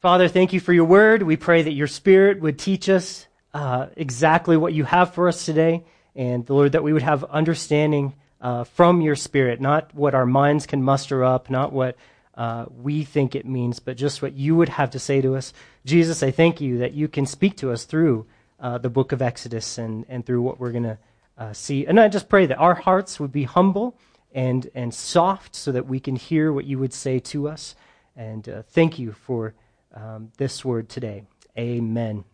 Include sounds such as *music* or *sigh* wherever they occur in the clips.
Father, thank you for your word. We pray that your spirit would teach us uh, exactly what you have for us today. And the Lord, that we would have understanding uh, from your spirit, not what our minds can muster up, not what uh, we think it means, but just what you would have to say to us. Jesus, I thank you that you can speak to us through uh, the book of Exodus and, and through what we're going to uh, see. And I just pray that our hearts would be humble and, and soft so that we can hear what you would say to us. And uh, thank you for um, this word today. Amen.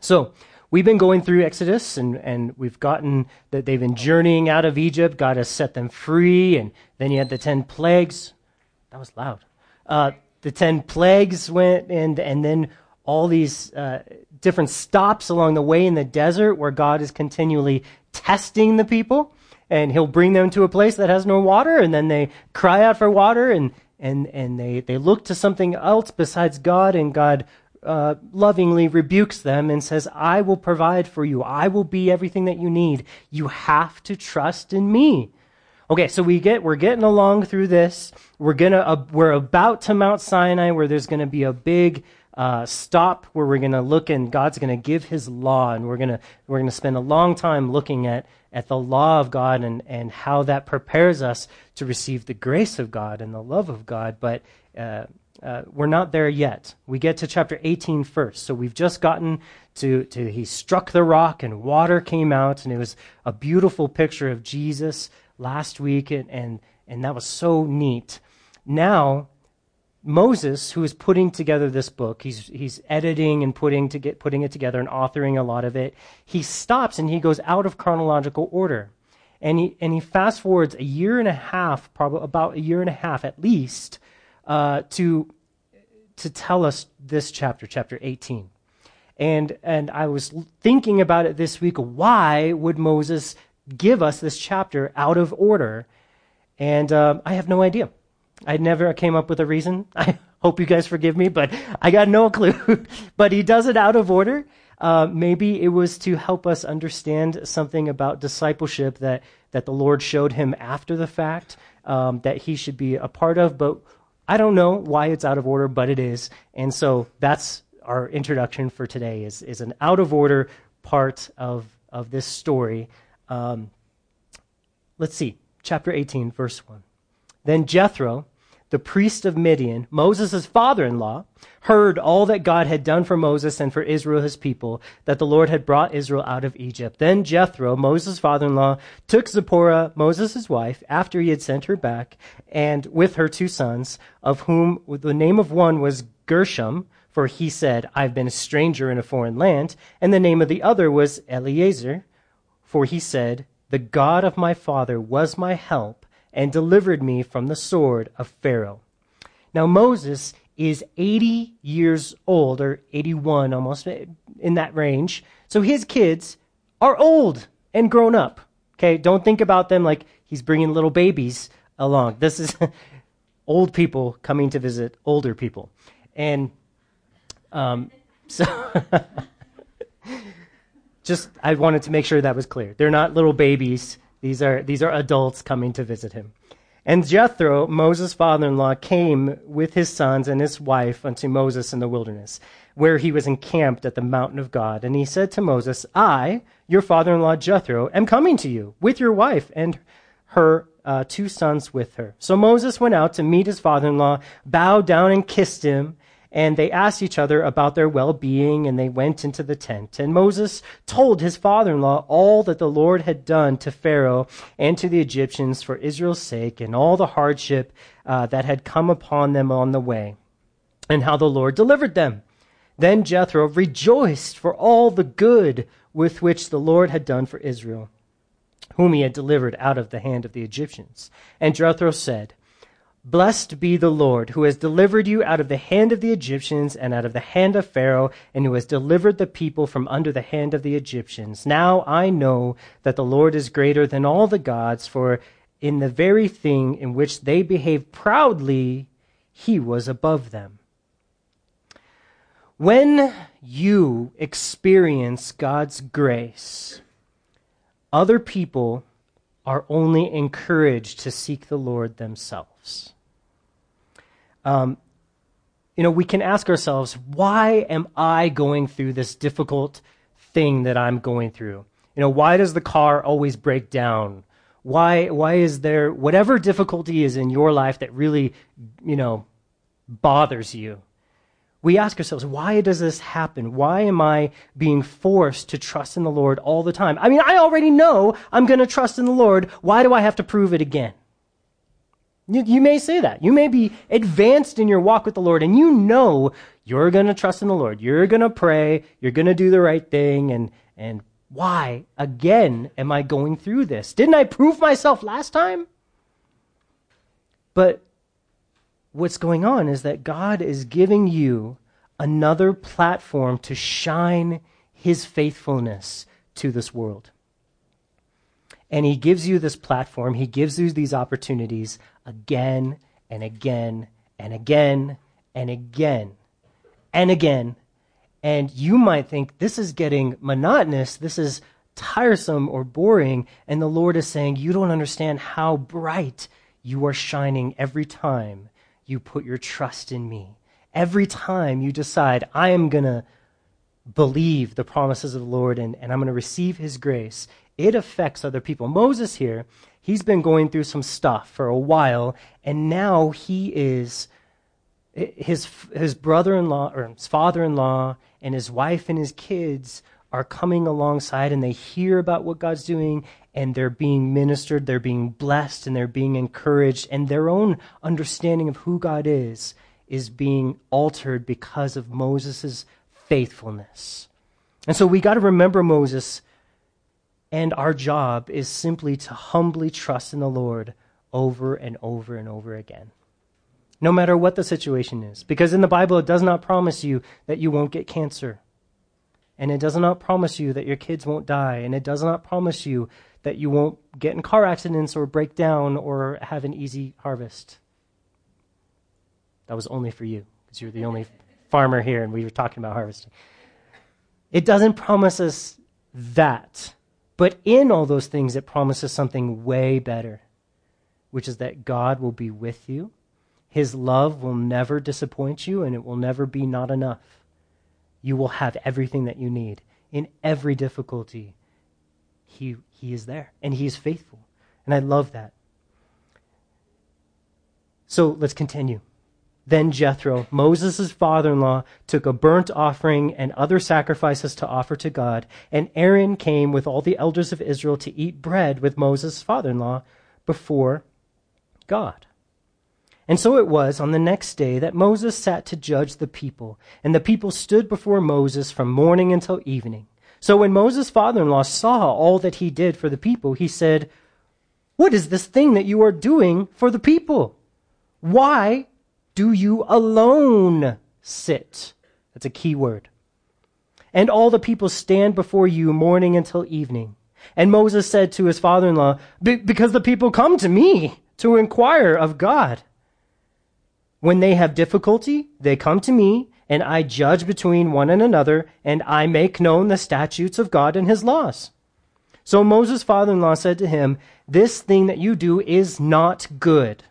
So, we've been going through Exodus and, and we've gotten that they've been journeying out of Egypt. God has set them free. And then you had the 10 plagues. That was loud. Uh, the 10 plagues went, and, and then all these uh, different stops along the way in the desert where God is continually testing the people. And he'll bring them to a place that has no water, and then they cry out for water, and, and, and they, they look to something else besides God, and God uh, lovingly rebukes them and says, I will provide for you. I will be everything that you need. You have to trust in me. Okay, so we get we're getting along through this. We're gonna uh, we're about to Mount Sinai, where there's gonna be a big uh, stop where we're gonna look and God's gonna give His law, and we're gonna we're gonna spend a long time looking at at the law of God and and how that prepares us to receive the grace of God and the love of God. But uh, uh, we're not there yet. We get to chapter 18 first. So we've just gotten to, to he struck the rock and water came out, and it was a beautiful picture of Jesus last week, and, and, and that was so neat. Now, Moses, who is putting together this book, he's, he's editing and putting, to get, putting it together and authoring a lot of it, he stops and he goes out of chronological order. And he, and he fast forwards a year and a half, probably about a year and a half at least, uh, to, to tell us this chapter, chapter 18. And, and I was thinking about it this week. Why would Moses give us this chapter out of order? And um, I have no idea. I never came up with a reason. *laughs* I hope you guys forgive me, but I got no clue. *laughs* but he does it out of order. Uh, maybe it was to help us understand something about discipleship that, that the Lord showed him after the fact um, that he should be a part of. But I don't know why it's out of order, but it is. And so that's our introduction for today is, is an out of order part of, of this story. Um, let's see, chapter 18, verse 1. Then Jethro, the priest of Midian, Moses' father in law, heard all that God had done for Moses and for Israel his people, that the Lord had brought Israel out of Egypt. Then Jethro, Moses' father in law, took Zipporah, Moses' wife, after he had sent her back, and with her two sons, of whom the name of one was Gershom, for he said, I've been a stranger in a foreign land, and the name of the other was Eliezer, for he said, The God of my father was my help and delivered me from the sword of Pharaoh. Now, Moses is 80 years old, or 81 almost, in that range. So his kids are old and grown up. Okay, don't think about them like he's bringing little babies along. This is *laughs* old people coming to visit older people. And um, *laughs* so *laughs* just I wanted to make sure that was clear. They're not little babies these are, these are adults coming to visit him. And Jethro, Moses' father in law, came with his sons and his wife unto Moses in the wilderness, where he was encamped at the mountain of God. And he said to Moses, I, your father in law Jethro, am coming to you with your wife and her uh, two sons with her. So Moses went out to meet his father in law, bowed down and kissed him and they asked each other about their well being, and they went into the tent. And Moses told his father in law all that the Lord had done to Pharaoh and to the Egyptians for Israel's sake, and all the hardship uh, that had come upon them on the way, and how the Lord delivered them. Then Jethro rejoiced for all the good with which the Lord had done for Israel, whom he had delivered out of the hand of the Egyptians. And Jethro said, Blessed be the Lord, who has delivered you out of the hand of the Egyptians and out of the hand of Pharaoh, and who has delivered the people from under the hand of the Egyptians. Now I know that the Lord is greater than all the gods, for in the very thing in which they behaved proudly, he was above them. When you experience God's grace, other people are only encouraged to seek the Lord themselves. Um, you know, we can ask ourselves, why am I going through this difficult thing that I'm going through? You know, why does the car always break down? Why, why is there, whatever difficulty is in your life that really, you know, bothers you? We ask ourselves, why does this happen? Why am I being forced to trust in the Lord all the time? I mean, I already know I'm going to trust in the Lord. Why do I have to prove it again? You, you may say that. You may be advanced in your walk with the Lord and you know you're going to trust in the Lord. You're going to pray. You're going to do the right thing. And, and why again am I going through this? Didn't I prove myself last time? But what's going on is that God is giving you another platform to shine his faithfulness to this world. And he gives you this platform, he gives you these opportunities again and again and again and again and again. And you might think this is getting monotonous, this is tiresome or boring. And the Lord is saying, You don't understand how bright you are shining every time you put your trust in me. Every time you decide, I am going to believe the promises of the Lord and, and I'm going to receive his grace, it affects other people. Moses here, he's been going through some stuff for a while, and now he is his his brother-in-law or his father-in-law and his wife and his kids are coming alongside and they hear about what God's doing and they're being ministered, they're being blessed and they're being encouraged and their own understanding of who God is is being altered because of Moses' faithfulness. And so we got to remember Moses and our job is simply to humbly trust in the Lord over and over and over again. No matter what the situation is. Because in the Bible, it does not promise you that you won't get cancer. And it does not promise you that your kids won't die. And it does not promise you that you won't get in car accidents or break down or have an easy harvest. That was only for you, because you're the only farmer here and we were talking about harvesting. It doesn't promise us that. But in all those things, it promises something way better, which is that God will be with you. His love will never disappoint you, and it will never be not enough. You will have everything that you need. In every difficulty, he, he is there, and He is faithful. And I love that. So let's continue. Then Jethro, Moses' father in law, took a burnt offering and other sacrifices to offer to God, and Aaron came with all the elders of Israel to eat bread with Moses' father in law before God. And so it was on the next day that Moses sat to judge the people, and the people stood before Moses from morning until evening. So when Moses' father in law saw all that he did for the people, he said, What is this thing that you are doing for the people? Why do you alone sit? That's a key word. And all the people stand before you morning until evening. And Moses said to his father in law, Because the people come to me to inquire of God. When they have difficulty, they come to me, and I judge between one and another, and I make known the statutes of God and his laws. So Moses' father in law said to him, This thing that you do is not good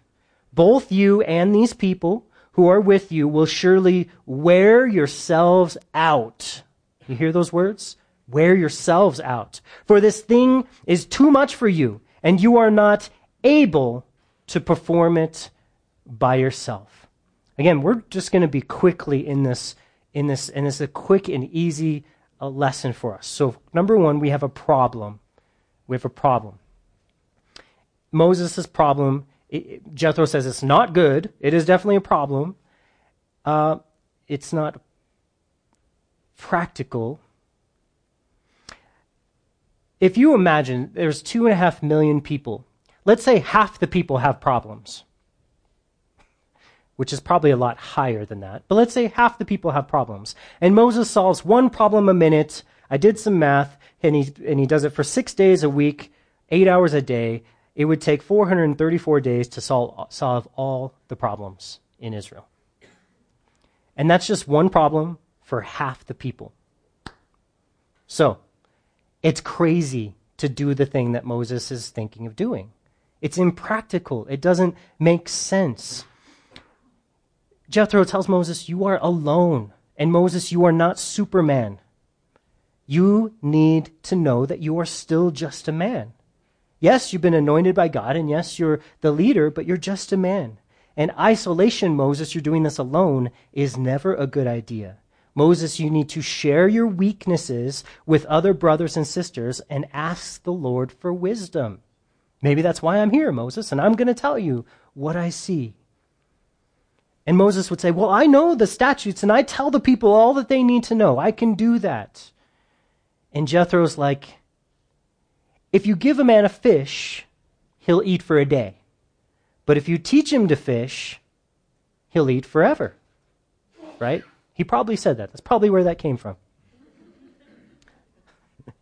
both you and these people who are with you will surely wear yourselves out. You hear those words? Wear yourselves out. For this thing is too much for you, and you are not able to perform it by yourself. Again, we're just going to be quickly in this, in this, and it's a quick and easy uh, lesson for us. So, number one, we have a problem. We have a problem. Moses' problem it, Jethro says it's not good. It is definitely a problem. Uh, it's not practical. If you imagine there's two and a half million people, let's say half the people have problems, which is probably a lot higher than that, but let's say half the people have problems. And Moses solves one problem a minute. I did some math, and he, and he does it for six days a week, eight hours a day it would take 434 days to solve, solve all the problems in Israel. And that's just one problem for half the people. So, it's crazy to do the thing that Moses is thinking of doing. It's impractical. It doesn't make sense. Jethro tells Moses, You are alone. And Moses, you are not Superman. You need to know that you are still just a man. Yes, you've been anointed by God, and yes, you're the leader, but you're just a man. And isolation, Moses, you're doing this alone, is never a good idea. Moses, you need to share your weaknesses with other brothers and sisters and ask the Lord for wisdom. Maybe that's why I'm here, Moses, and I'm going to tell you what I see. And Moses would say, Well, I know the statutes and I tell the people all that they need to know. I can do that. And Jethro's like, If you give a man a fish, he'll eat for a day. But if you teach him to fish, he'll eat forever. Right? He probably said that. That's probably where that came from. *laughs*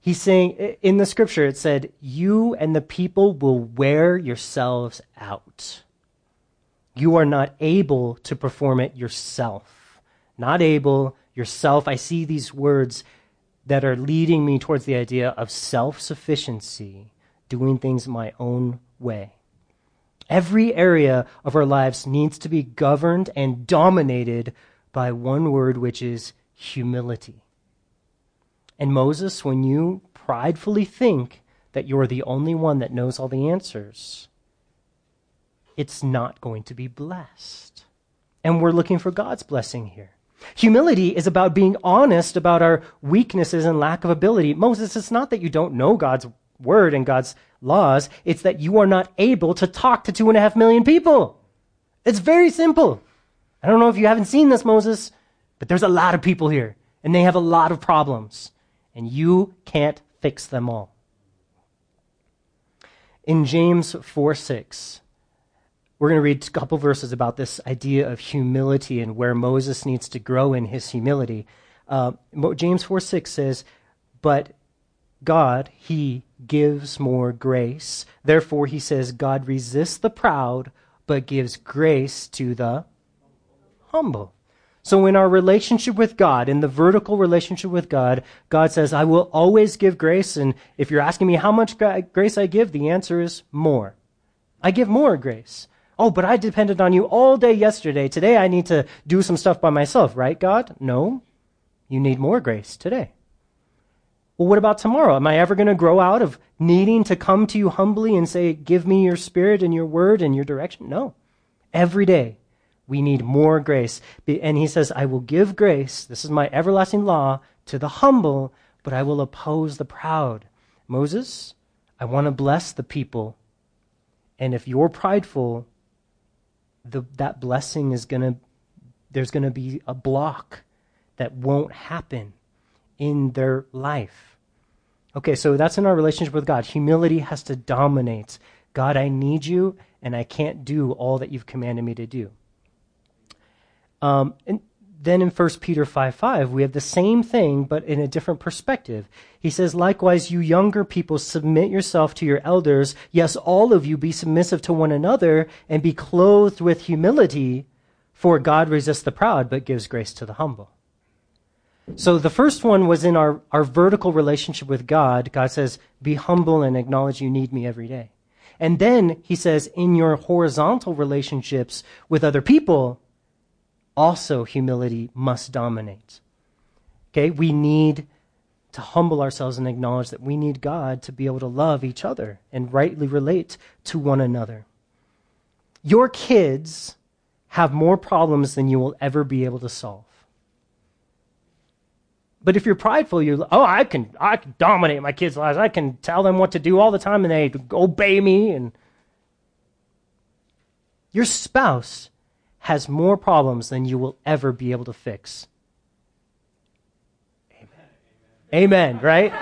He's saying in the scripture, it said, You and the people will wear yourselves out. You are not able to perform it yourself. Not able, yourself. I see these words that are leading me towards the idea of self sufficiency, doing things my own way. Every area of our lives needs to be governed and dominated by one word, which is humility. And Moses, when you pridefully think that you're the only one that knows all the answers, it's not going to be blessed. And we're looking for God's blessing here. Humility is about being honest about our weaknesses and lack of ability. Moses, it's not that you don't know God's word and God's laws, it's that you are not able to talk to two and a half million people. It's very simple. I don't know if you haven't seen this, Moses, but there's a lot of people here, and they have a lot of problems, and you can't fix them all. In James 4 6, we're going to read a couple verses about this idea of humility and where Moses needs to grow in his humility. Uh, James 4 6 says, But God, He gives more grace. Therefore, He says, God resists the proud, but gives grace to the humble. So, in our relationship with God, in the vertical relationship with God, God says, I will always give grace. And if you're asking me how much grace I give, the answer is more. I give more grace. Oh, but I depended on you all day yesterday. Today I need to do some stuff by myself, right, God? No. You need more grace today. Well, what about tomorrow? Am I ever going to grow out of needing to come to you humbly and say, Give me your spirit and your word and your direction? No. Every day we need more grace. And he says, I will give grace, this is my everlasting law, to the humble, but I will oppose the proud. Moses, I want to bless the people. And if you're prideful, the, that blessing is going to, there's going to be a block that won't happen in their life. Okay, so that's in our relationship with God. Humility has to dominate. God, I need you, and I can't do all that you've commanded me to do. Um, and then in 1 Peter 5 5, we have the same thing, but in a different perspective. He says, Likewise, you younger people, submit yourself to your elders. Yes, all of you be submissive to one another and be clothed with humility, for God resists the proud, but gives grace to the humble. So the first one was in our, our vertical relationship with God. God says, Be humble and acknowledge you need me every day. And then he says, in your horizontal relationships with other people, also humility must dominate. Okay, we need to humble ourselves and acknowledge that we need God to be able to love each other and rightly relate to one another. Your kids have more problems than you will ever be able to solve. But if you're prideful, you're oh, I can I can dominate my kids' lives. I can tell them what to do all the time and they obey me and your spouse has more problems than you will ever be able to fix. Amen. Amen, right?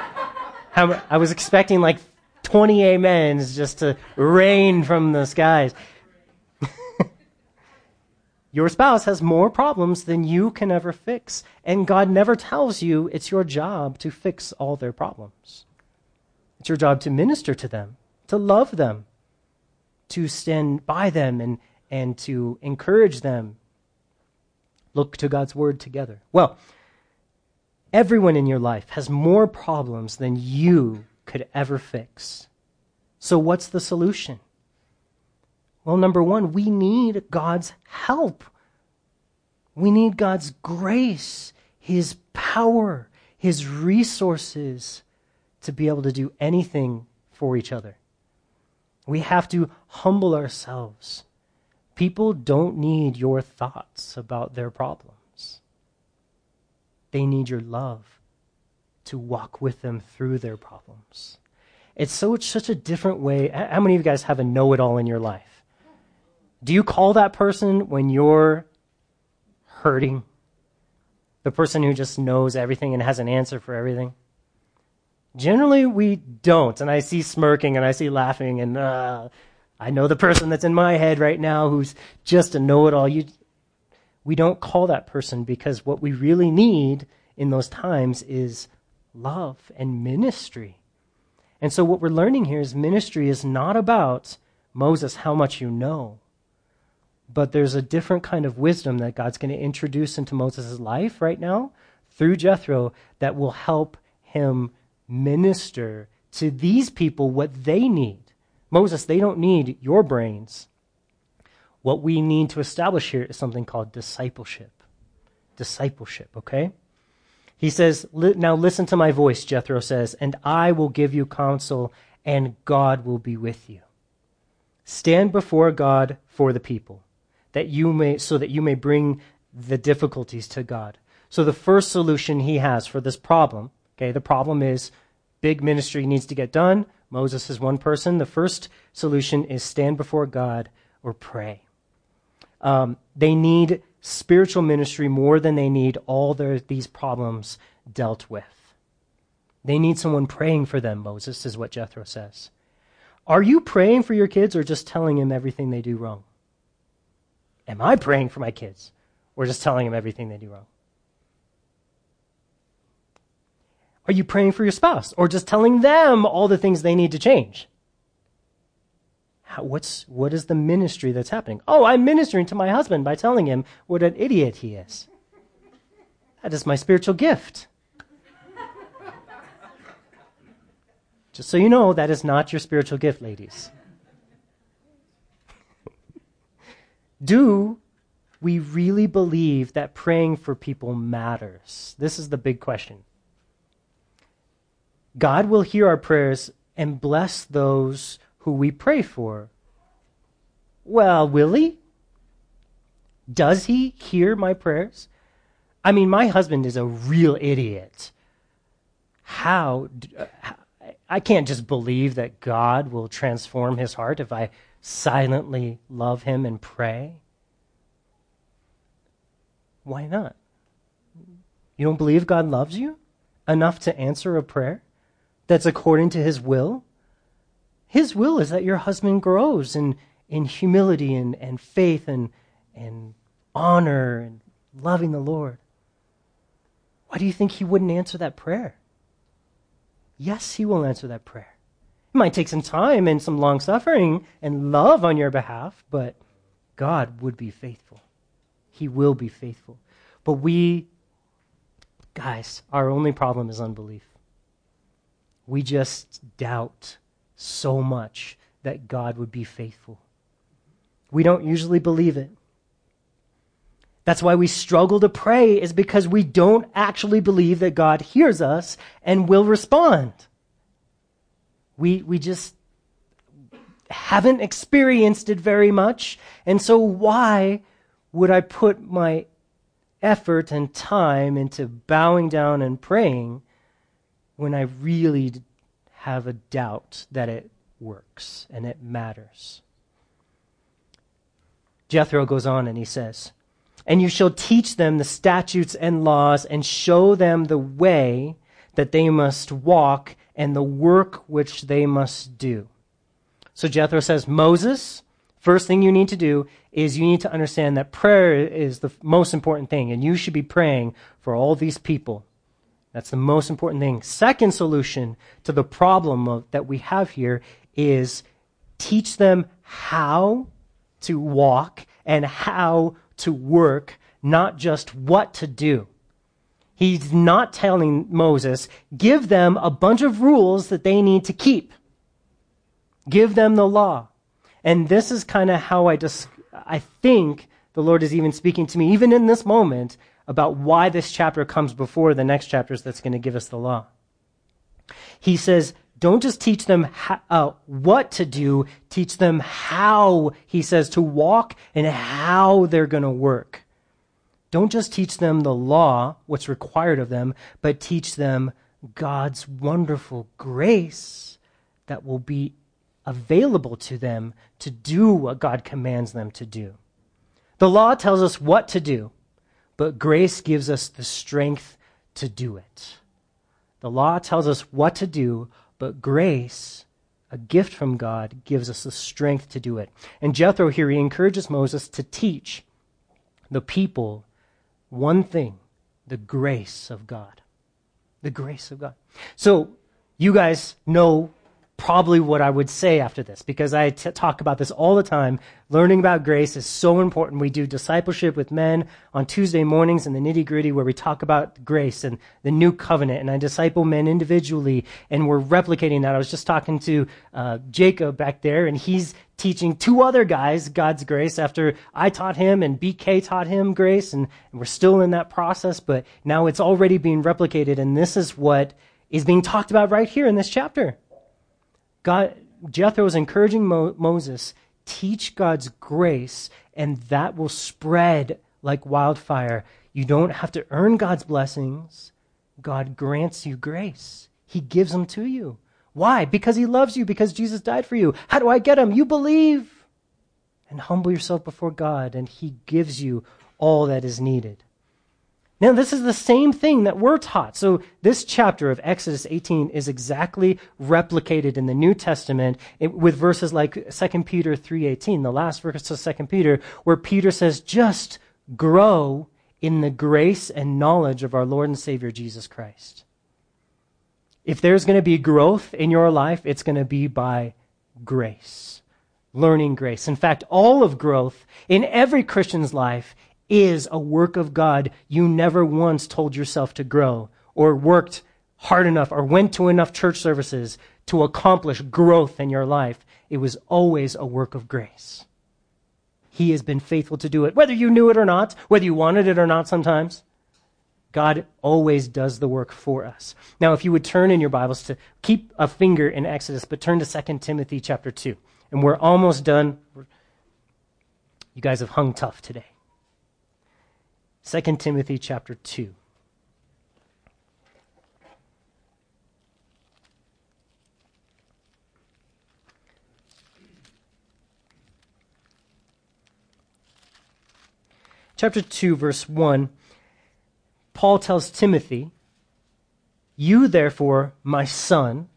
I was expecting like 20 amens just to rain from the skies. *laughs* your spouse has more problems than you can ever fix. And God never tells you it's your job to fix all their problems. It's your job to minister to them, to love them, to stand by them and, and to encourage them. Look to God's word together. Well, everyone in your life has more problems than you could ever fix. So, what's the solution? Well, number one, we need God's help. We need God's grace, His power, His resources to be able to do anything for each other. We have to humble ourselves. People don't need your thoughts about their problems. They need your love to walk with them through their problems. It's so it's such a different way. How many of you guys have a know-it-all in your life? Do you call that person when you're hurting? The person who just knows everything and has an answer for everything? Generally, we don't. And I see smirking and I see laughing, and uh, I know the person that's in my head right now who's just a know it all. You, we don't call that person because what we really need in those times is love and ministry. And so, what we're learning here is ministry is not about Moses, how much you know, but there's a different kind of wisdom that God's going to introduce into Moses' life right now through Jethro that will help him minister to these people what they need. Moses, they don't need your brains. What we need to establish here is something called discipleship. Discipleship, okay? He says, Now listen to my voice, Jethro says, and I will give you counsel, and God will be with you. Stand before God for the people, that you may, so that you may bring the difficulties to God. So the first solution he has for this problem Okay, the problem is big ministry needs to get done. Moses is one person. The first solution is stand before God or pray. Um, they need spiritual ministry more than they need all their, these problems dealt with. They need someone praying for them, Moses, is what Jethro says. Are you praying for your kids or just telling them everything they do wrong? Am I praying for my kids or just telling them everything they do wrong? Are you praying for your spouse or just telling them all the things they need to change? How, what's, what is the ministry that's happening? Oh, I'm ministering to my husband by telling him what an idiot he is. That is my spiritual gift. Just so you know, that is not your spiritual gift, ladies. *laughs* Do we really believe that praying for people matters? This is the big question. God will hear our prayers and bless those who we pray for. Well, will he? Does he hear my prayers? I mean, my husband is a real idiot. How? Uh, I can't just believe that God will transform his heart if I silently love him and pray. Why not? You don't believe God loves you enough to answer a prayer? That's according to his will. His will is that your husband grows in, in humility and, and faith and, and honor and loving the Lord. Why do you think he wouldn't answer that prayer? Yes, he will answer that prayer. It might take some time and some long suffering and love on your behalf, but God would be faithful. He will be faithful. But we, guys, our only problem is unbelief we just doubt so much that God would be faithful. We don't usually believe it. That's why we struggle to pray, is because we don't actually believe that God hears us and will respond. We, we just haven't experienced it very much. And so, why would I put my effort and time into bowing down and praying when I really have a doubt that it works and it matters. Jethro goes on and he says, And you shall teach them the statutes and laws and show them the way that they must walk and the work which they must do. So Jethro says, Moses, first thing you need to do is you need to understand that prayer is the most important thing, and you should be praying for all these people. That's the most important thing. Second solution to the problem of, that we have here is teach them how to walk and how to work, not just what to do. He's not telling Moses, give them a bunch of rules that they need to keep. Give them the law. And this is kind of how I just, I think the Lord is even speaking to me, even in this moment, about why this chapter comes before the next chapters that's going to give us the law. He says, don't just teach them uh, what to do, teach them how, he says, to walk and how they're going to work. Don't just teach them the law, what's required of them, but teach them God's wonderful grace that will be available to them to do what God commands them to do. The law tells us what to do, but grace gives us the strength to do it. The law tells us what to do, but grace, a gift from God, gives us the strength to do it. And Jethro here, he encourages Moses to teach the people one thing the grace of God. The grace of God. So, you guys know probably what I would say after this because I t- talk about this all the time. Learning about grace is so important. We do discipleship with men on Tuesday mornings in the nitty gritty where we talk about grace and the new covenant. And I disciple men individually and we're replicating that. I was just talking to uh, Jacob back there and he's teaching two other guys God's grace after I taught him and BK taught him grace. And, and we're still in that process, but now it's already being replicated. And this is what is being talked about right here in this chapter. God, Jethro is encouraging Mo- Moses, teach God's grace, and that will spread like wildfire. You don't have to earn God's blessings. God grants you grace. He gives them to you. Why? Because he loves you, because Jesus died for you. How do I get them? You believe and humble yourself before God, and he gives you all that is needed. Now, this is the same thing that we're taught. So, this chapter of Exodus 18 is exactly replicated in the New Testament with verses like 2 Peter 3.18, the last verse of 2 Peter, where Peter says, just grow in the grace and knowledge of our Lord and Savior Jesus Christ. If there's going to be growth in your life, it's going to be by grace, learning grace. In fact, all of growth in every Christian's life is a work of God, you never once told yourself to grow or worked hard enough or went to enough church services to accomplish growth in your life. It was always a work of grace. He has been faithful to do it, whether you knew it or not, whether you wanted it or not sometimes. God always does the work for us. Now, if you would turn in your Bibles to keep a finger in Exodus, but turn to 2 Timothy chapter 2. And we're almost done. You guys have hung tough today. 2 Timothy chapter 2. Chapter 2, verse 1, Paul tells Timothy, You therefore, my son,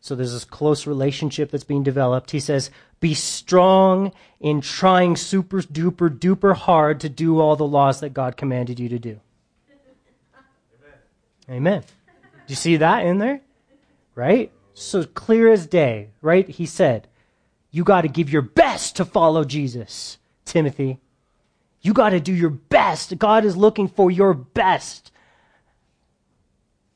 so there's this close relationship that's being developed. He says, Be strong in trying super duper duper hard to do all the laws that God commanded you to do. Amen. Amen. Do you see that in there? Right? So clear as day, right? He said, You got to give your best to follow Jesus, Timothy. You got to do your best. God is looking for your best.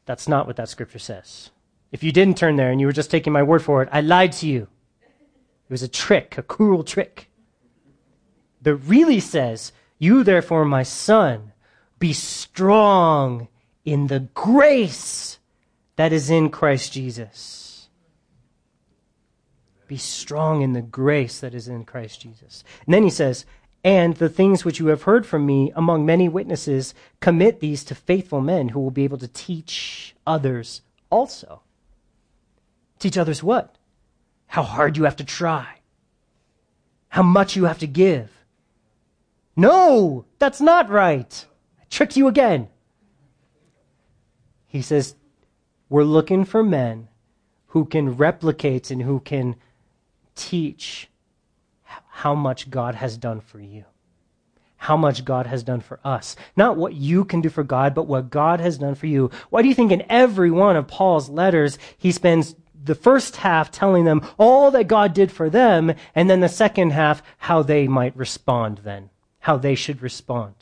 That's not what that scripture says. If you didn't turn there and you were just taking my word for it, I lied to you. It was a trick, a cruel trick. That really says, You therefore, my son, be strong in the grace that is in Christ Jesus. Be strong in the grace that is in Christ Jesus. And then he says, and the things which you have heard from me among many witnesses, commit these to faithful men who will be able to teach others also. Teach others what? How hard you have to try. How much you have to give. No, that's not right. I tricked you again. He says, We're looking for men who can replicate and who can teach how much God has done for you. How much God has done for us. Not what you can do for God, but what God has done for you. Why do you think in every one of Paul's letters he spends the first half telling them all that God did for them, and then the second half, how they might respond then, how they should respond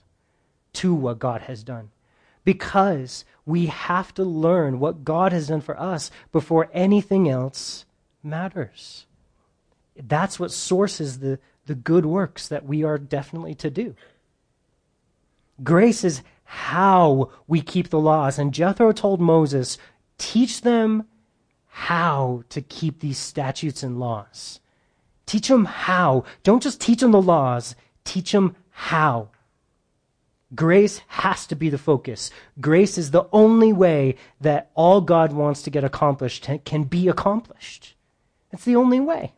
to what God has done. Because we have to learn what God has done for us before anything else matters. that's what sources the, the good works that we are definitely to do. Grace is how we keep the laws. And Jethro told Moses, teach them how to keep these statutes and laws. Teach them how. Don't just teach them the laws, teach them how. Grace has to be the focus. Grace is the only way that all God wants to get accomplished can be accomplished. It's the only way.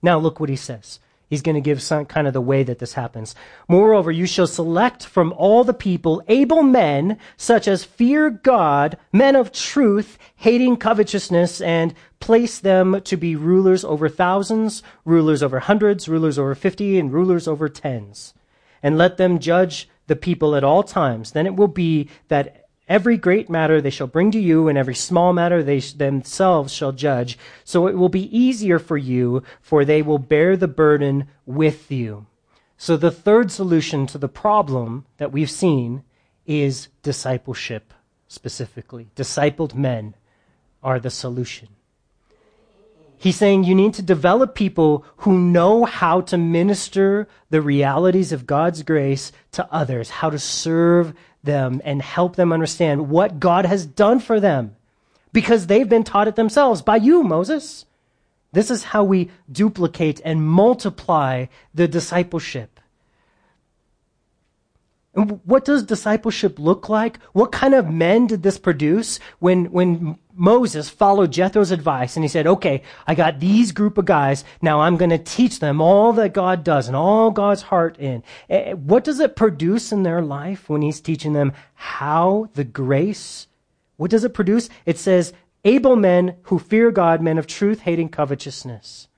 Now, look what he says. He's going to give some kind of the way that this happens. Moreover, you shall select from all the people able men, such as fear God, men of truth, hating covetousness, and place them to be rulers over thousands, rulers over hundreds, rulers over fifty, and rulers over tens. And let them judge the people at all times. Then it will be that Every great matter they shall bring to you, and every small matter they themselves shall judge. So it will be easier for you, for they will bear the burden with you. So the third solution to the problem that we've seen is discipleship specifically. Discipled men are the solution. He's saying you need to develop people who know how to minister the realities of God's grace to others, how to serve them and help them understand what God has done for them because they've been taught it themselves by you, Moses. This is how we duplicate and multiply the discipleship. And what does discipleship look like? What kind of men did this produce when, when Moses followed Jethro's advice and he said, okay, I got these group of guys. Now I'm going to teach them all that God does and all God's heart in. What does it produce in their life when he's teaching them how the grace? What does it produce? It says, able men who fear God, men of truth, hating covetousness.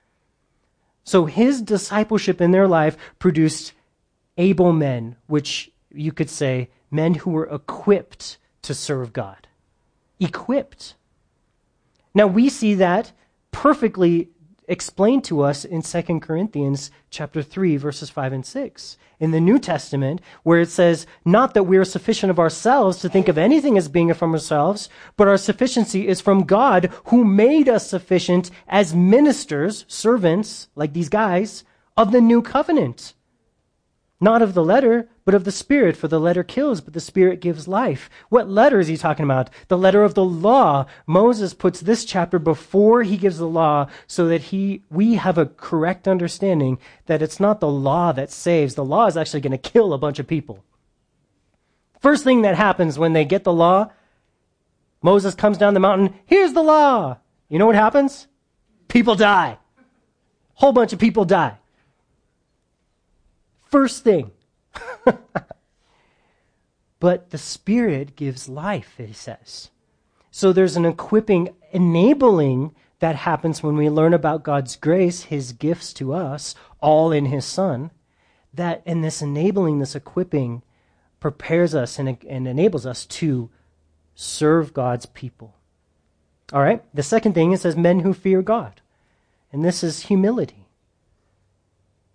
So his discipleship in their life produced able men, which you could say, men who were equipped to serve God. Equipped. Now we see that perfectly explained to us in 2 Corinthians chapter 3 verses 5 and 6 in the New Testament where it says not that we are sufficient of ourselves to think of anything as being from ourselves but our sufficiency is from God who made us sufficient as ministers servants like these guys of the new covenant. Not of the letter, but of the Spirit, for the letter kills, but the Spirit gives life. What letter is he talking about? The letter of the law. Moses puts this chapter before he gives the law so that he, we have a correct understanding that it's not the law that saves. The law is actually going to kill a bunch of people. First thing that happens when they get the law, Moses comes down the mountain, here's the law. You know what happens? People die. Whole bunch of people die first thing. *laughs* but the Spirit gives life, he says. So there's an equipping, enabling that happens when we learn about God's grace, his gifts to us, all in his Son. That, and this enabling, this equipping, prepares us and, and enables us to serve God's people. All right? The second thing, it says men who fear God. And this is humility.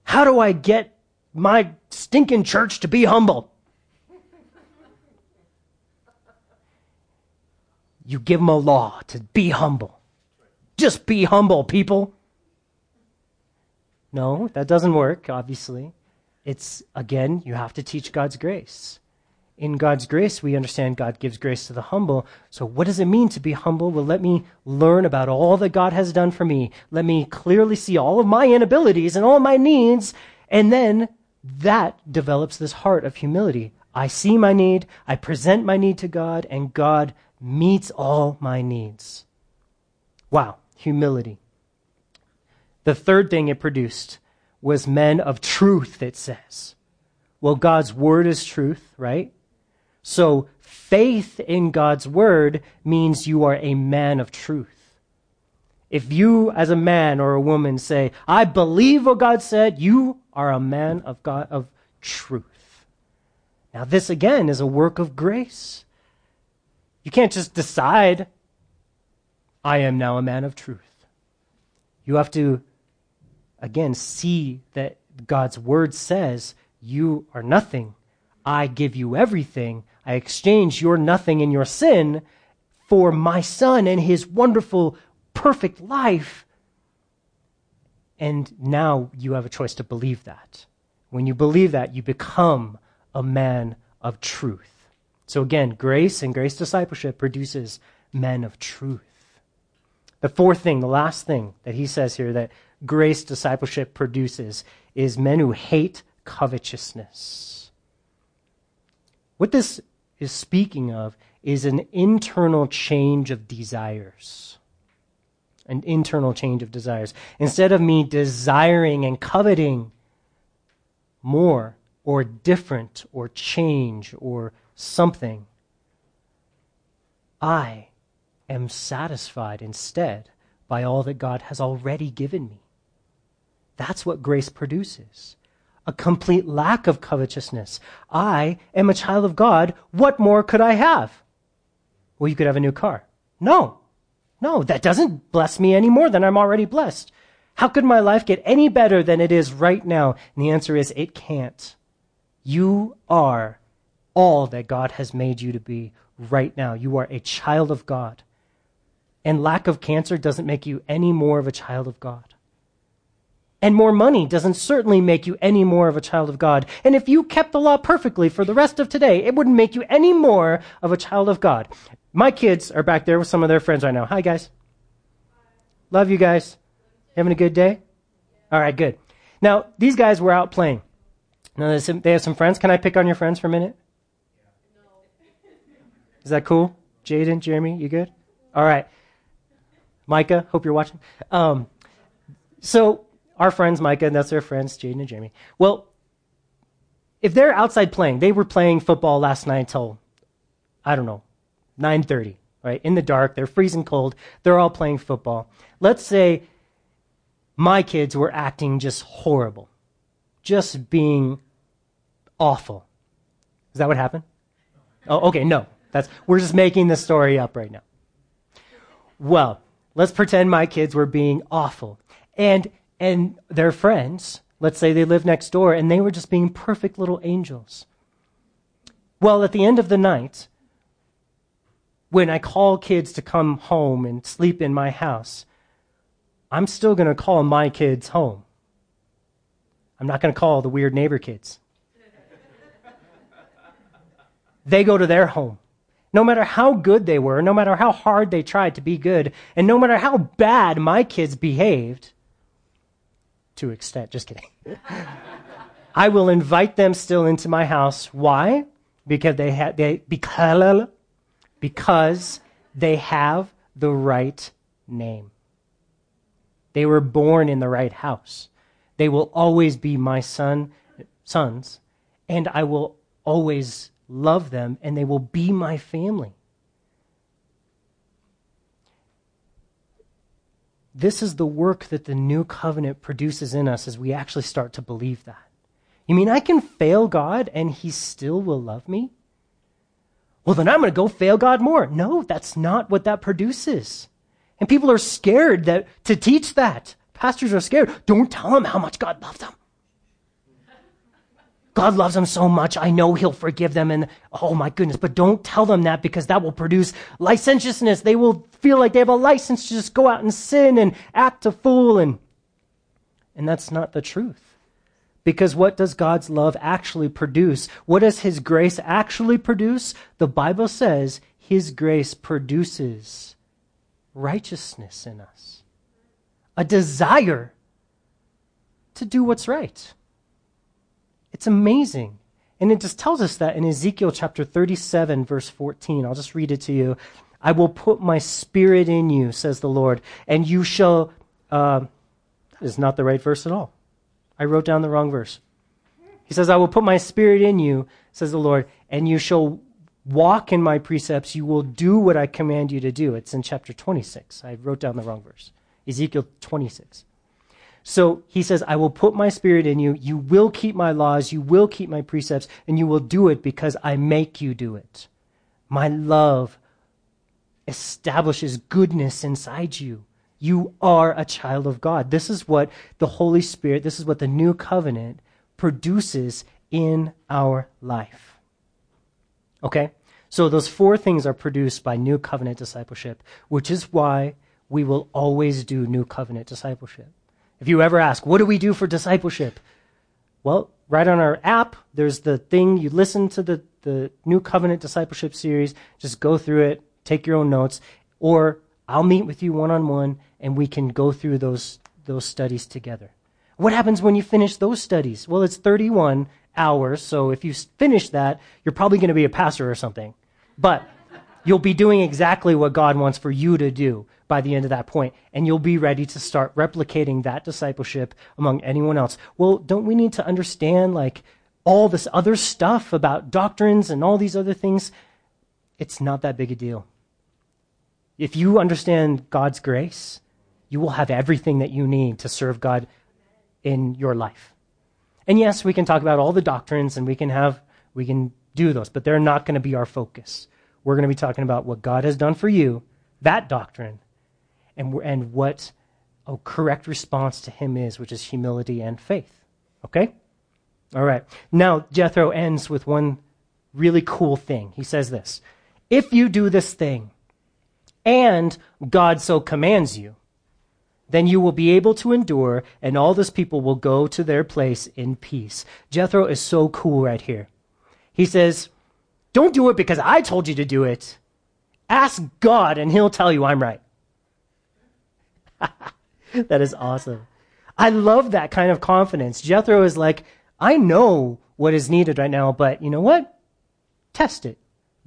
How do I get my stinking church to be humble. You give them a law to be humble. Just be humble, people. No, that doesn't work, obviously. It's, again, you have to teach God's grace. In God's grace, we understand God gives grace to the humble. So, what does it mean to be humble? Well, let me learn about all that God has done for me. Let me clearly see all of my inabilities and all my needs, and then that develops this heart of humility. I see my need, I present my need to God, and God meets all my needs. Wow, humility. The third thing it produced was men of truth, it says. Well, God's word is truth, right? So faith in God's word means you are a man of truth. If you, as a man or a woman, say, I believe what God said, you are a man of God of truth. Now, this again is a work of grace. You can't just decide, I am now a man of truth. You have to, again, see that God's word says, You are nothing. I give you everything. I exchange your nothing and your sin for my son and his wonderful, perfect life. And now you have a choice to believe that. When you believe that, you become a man of truth. So again, grace and grace discipleship produces men of truth. The fourth thing, the last thing that he says here that grace discipleship produces is men who hate covetousness. What this is speaking of is an internal change of desires. An internal change of desires. Instead of me desiring and coveting more or different or change or something, I am satisfied instead by all that God has already given me. That's what grace produces. A complete lack of covetousness. I am a child of God. What more could I have? Well, you could have a new car. No. No, that doesn't bless me any more than I'm already blessed. How could my life get any better than it is right now? And the answer is it can't. You are all that God has made you to be right now. You are a child of God. And lack of cancer doesn't make you any more of a child of God. And more money doesn't certainly make you any more of a child of God. And if you kept the law perfectly for the rest of today, it wouldn't make you any more of a child of God. My kids are back there with some of their friends right now. Hi, guys. Love you guys. Having a good day? All right, good. Now, these guys were out playing. Now, they have some friends. Can I pick on your friends for a minute? Is that cool? Jaden, Jeremy, you good? All right. Micah, hope you're watching. Um, so our friends, Micah, and that's their friends, Jaden and Jeremy. Well, if they're outside playing, they were playing football last night until, I don't know, 9.30, right? In the dark, they're freezing cold. They're all playing football. Let's say my kids were acting just horrible, just being awful. Is that what happened? Oh, okay, no. That's, we're just making the story up right now. Well, Let's pretend my kids were being awful. And, and their friends, let's say they live next door, and they were just being perfect little angels. Well, at the end of the night, when I call kids to come home and sleep in my house, I'm still going to call my kids home. I'm not going to call the weird neighbor kids. *laughs* they go to their home. No matter how good they were, no matter how hard they tried to be good, and no matter how bad my kids behaved, to extent, just kidding. *laughs* I will invite them still into my house. Why? Because they had they because because they have the right name. They were born in the right house. They will always be my son sons, and I will always love them, and they will be my family. This is the work that the new covenant produces in us as we actually start to believe that. You mean I can fail God and he still will love me? Well, then I'm going to go fail God more. No, that's not what that produces. And people are scared that to teach that. Pastors are scared. Don't tell them how much God loves them. God loves them so much. I know he'll forgive them. And oh my goodness, but don't tell them that because that will produce licentiousness. They will feel like they have a license to just go out and sin and act a fool. And, and that's not the truth. Because what does God's love actually produce? What does his grace actually produce? The Bible says his grace produces righteousness in us, a desire to do what's right. It's amazing. And it just tells us that in Ezekiel chapter 37, verse 14. I'll just read it to you. I will put my spirit in you, says the Lord, and you shall. Uh, that is not the right verse at all. I wrote down the wrong verse. He says, I will put my spirit in you, says the Lord, and you shall walk in my precepts. You will do what I command you to do. It's in chapter 26. I wrote down the wrong verse. Ezekiel 26. So he says, I will put my spirit in you. You will keep my laws. You will keep my precepts, and you will do it because I make you do it. My love establishes goodness inside you. You are a child of God. This is what the Holy Spirit, this is what the new covenant produces in our life. Okay? So those four things are produced by new covenant discipleship, which is why we will always do new covenant discipleship If you ever ask, what do we do for discipleship? Well, right on our app, there's the thing you listen to the, the New Covenant Discipleship series, just go through it, take your own notes, or I'll meet with you one on one and we can go through those, those studies together. What happens when you finish those studies? Well, it's 31 hours, so if you finish that, you're probably going to be a pastor or something. But you'll be doing exactly what God wants for you to do by the end of that point, and you'll be ready to start replicating that discipleship among anyone else. Well, don't we need to understand like all this other stuff about doctrines and all these other things? It's not that big a deal. If you understand God's grace, you will have everything that you need to serve God in your life. And yes, we can talk about all the doctrines and we can have we can do those, but they're not going to be our focus. We're going to be talking about what God has done for you, that doctrine, and and what a correct response to him is, which is humility and faith. Okay? All right. Now, Jethro ends with one really cool thing. He says this If you do this thing, and God so commands you, then you will be able to endure, and all this people will go to their place in peace. Jethro is so cool right here. He says, Don't do it because I told you to do it. Ask God, and He'll tell you I'm right. *laughs* that is awesome. I love that kind of confidence. Jethro is like, I know what is needed right now, but you know what? Test it.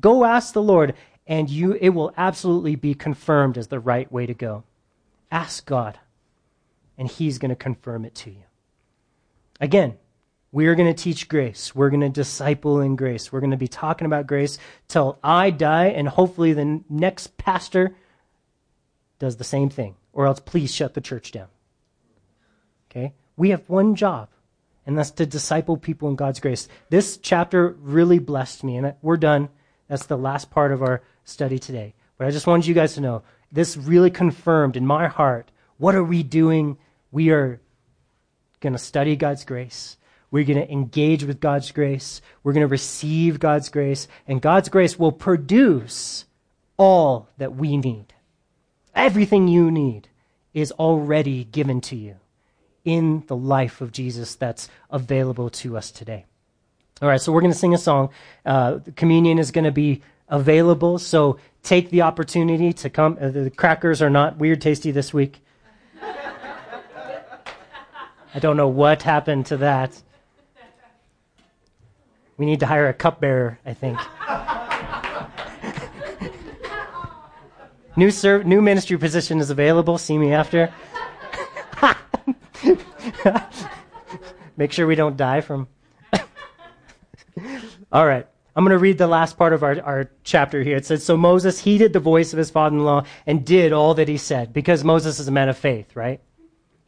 Go ask the Lord, and you, it will absolutely be confirmed as the right way to go. Ask God, and He's going to confirm it to you. Again, we are going to teach grace. We're going to disciple in grace. We're going to be talking about grace till I die, and hopefully the next pastor does the same thing, or else please shut the church down. Okay? We have one job, and that's to disciple people in God's grace. This chapter really blessed me, and we're done. That's the last part of our study today. But I just wanted you guys to know this really confirmed in my heart what are we doing? We are going to study God's grace. We're going to engage with God's grace. We're going to receive God's grace. And God's grace will produce all that we need. Everything you need is already given to you in the life of Jesus that's available to us today. All right, so we're going to sing a song. Uh, communion is going to be available. So take the opportunity to come. Uh, the crackers are not weird tasty this week. I don't know what happened to that. We need to hire a cupbearer, I think. new, ser- new ministry position is available. See me after. *laughs* Make sure we don't die from. *laughs* All right. I'm going to read the last part of our, our chapter here. It says, So Moses heeded the voice of his father in law and did all that he said, because Moses is a man of faith, right?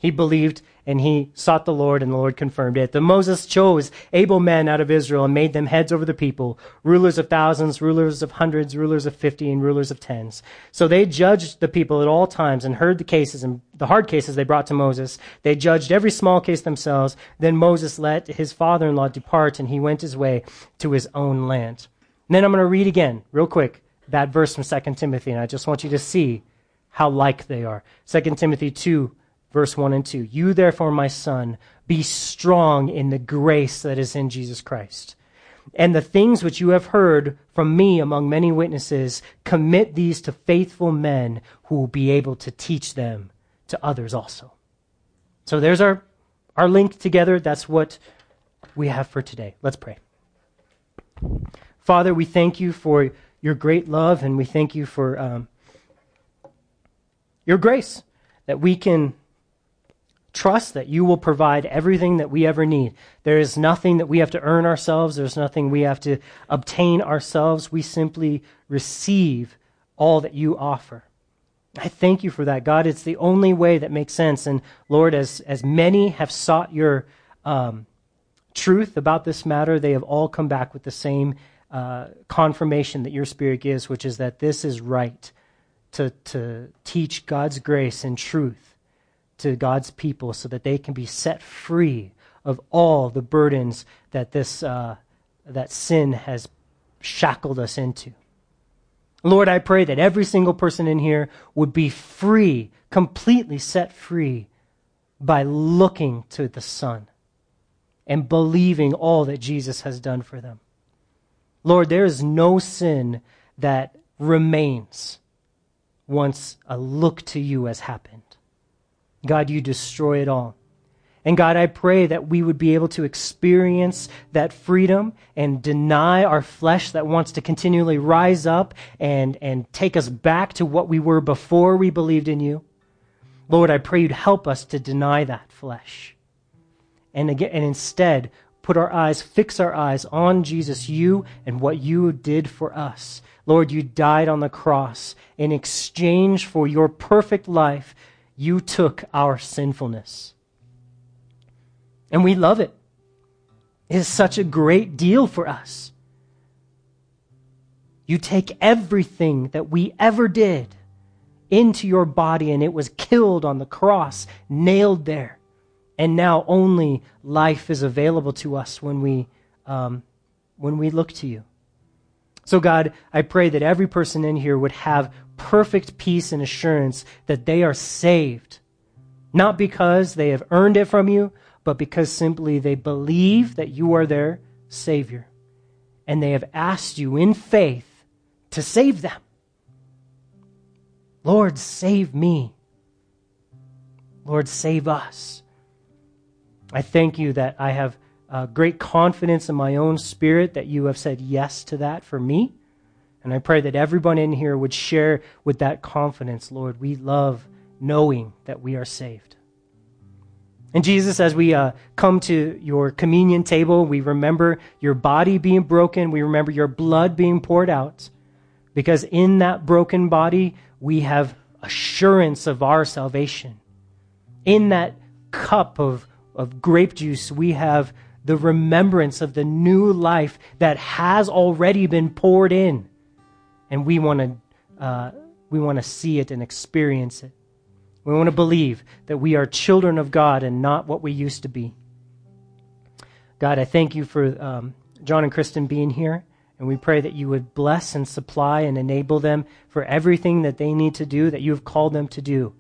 He believed and he sought the Lord, and the Lord confirmed it. Then Moses chose able men out of Israel and made them heads over the people, rulers of thousands, rulers of hundreds, rulers of fifty, and rulers of tens. So they judged the people at all times and heard the cases and the hard cases they brought to Moses. They judged every small case themselves. Then Moses let his father in law depart, and he went his way to his own land. And then I'm going to read again, real quick, that verse from 2 Timothy, and I just want you to see how like they are. 2 Timothy 2 verse 1 and 2. You, therefore, my son, be strong in the grace that is in Jesus Christ. And the things which you have heard from me among many witnesses, commit these to faithful men who will be able to teach them to others also. So there's our, our link together. That's what we have for today. Let's pray. Father, we thank you for your great love and we thank you for um, your grace that we can trust that you will provide everything that we ever need. There is nothing that we have to earn ourselves, there's nothing we have to obtain ourselves. We simply receive all that you offer. I thank you for that, God. It's the only way that makes sense. And Lord, as, as many have sought your um, truth about this matter, they have all come back with the same uh, confirmation that your Spirit gives, which is that this is right to, to teach God's grace and truth to God's people so that they can be set free of all the burdens that this uh, that sin has shackled us into. Lord, I pray that every single person in here would be free, completely set free by looking to the Son and believing all that Jesus has done for them. Lord, there is no sin that remains once a look to you has happened. God, you destroy it all. And God, I pray that we would be able to experience that freedom and deny our flesh that wants to continually rise up and, and take us back to what we were before we believed in you. Lord, I pray you'd help us to deny that flesh. And again, and instead put our eyes, fix our eyes on Jesus, you and what you did for us. Lord, you died on the cross in exchange for your perfect life. You took our sinfulness. And we love it. It is such a great deal for us. You take everything that we ever did into your body, and it was killed on the cross, nailed there. And now only life is available to us when we, um, when we look to you. So, God, I pray that every person in here would have perfect peace and assurance that they are saved, not because they have earned it from you, but because simply they believe that you are their Savior. And they have asked you in faith to save them. Lord, save me. Lord, save us. I thank you that I have uh, great confidence in my own spirit that you have said yes to that for me. And I pray that everyone in here would share with that confidence, Lord. We love knowing that we are saved. And Jesus, as we uh, come to your communion table, we remember your body being broken. We remember your blood being poured out. Because in that broken body, we have assurance of our salvation. In that cup of, of grape juice, we have the remembrance of the new life that has already been poured in. And we want to uh, we want to see it and experience it. We want to believe that we are children of God and not what we used to be. God, I thank you for um, John and Kristen being here. And we pray that you would bless and supply and enable them for everything that they need to do, that you have called them to do.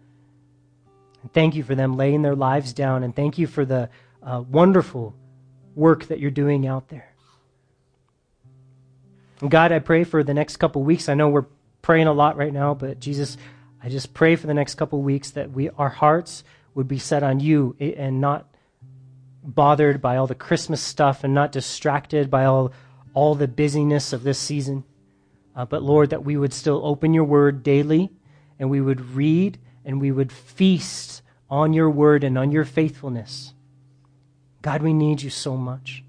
And thank you for them laying their lives down. And thank you for the uh, wonderful work that you're doing out there. And God, I pray for the next couple weeks. I know we're praying a lot right now, but Jesus, I just pray for the next couple weeks that we our hearts would be set on you and not bothered by all the Christmas stuff and not distracted by all all the busyness of this season. Uh, but Lord, that we would still open your word daily and we would read and we would feast on your word and on your faithfulness. God, we need you so much.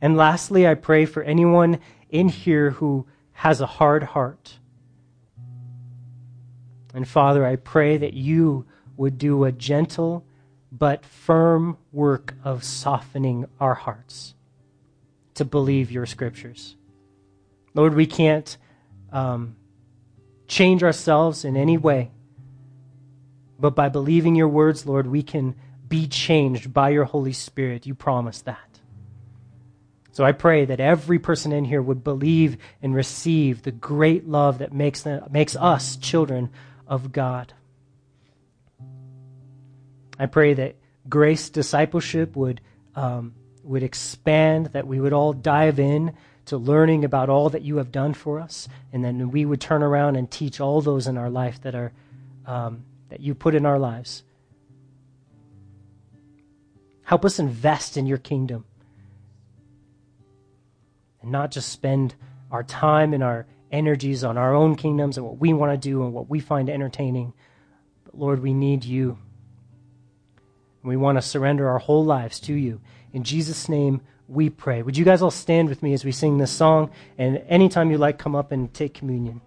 And lastly, I pray for anyone in here who has a hard heart and Father, I pray that you would do a gentle but firm work of softening our hearts to believe your scriptures. Lord, we can't um, change ourselves in any way, but by believing your words, Lord, we can be changed by your Holy Spirit. You promise that. So I pray that every person in here would believe and receive the great love that makes, them, makes us children of God. I pray that grace discipleship would, um, would expand, that we would all dive in to learning about all that you have done for us, and then we would turn around and teach all those in our life that are um, that you put in our lives. Help us invest in your kingdom and not just spend our time and our energies on our own kingdoms and what we want to do and what we find entertaining. But Lord, we need you. We want to surrender our whole lives to you. In Jesus' name, we pray. Would you guys all stand with me as we sing this song? And anytime you like, come up and take communion.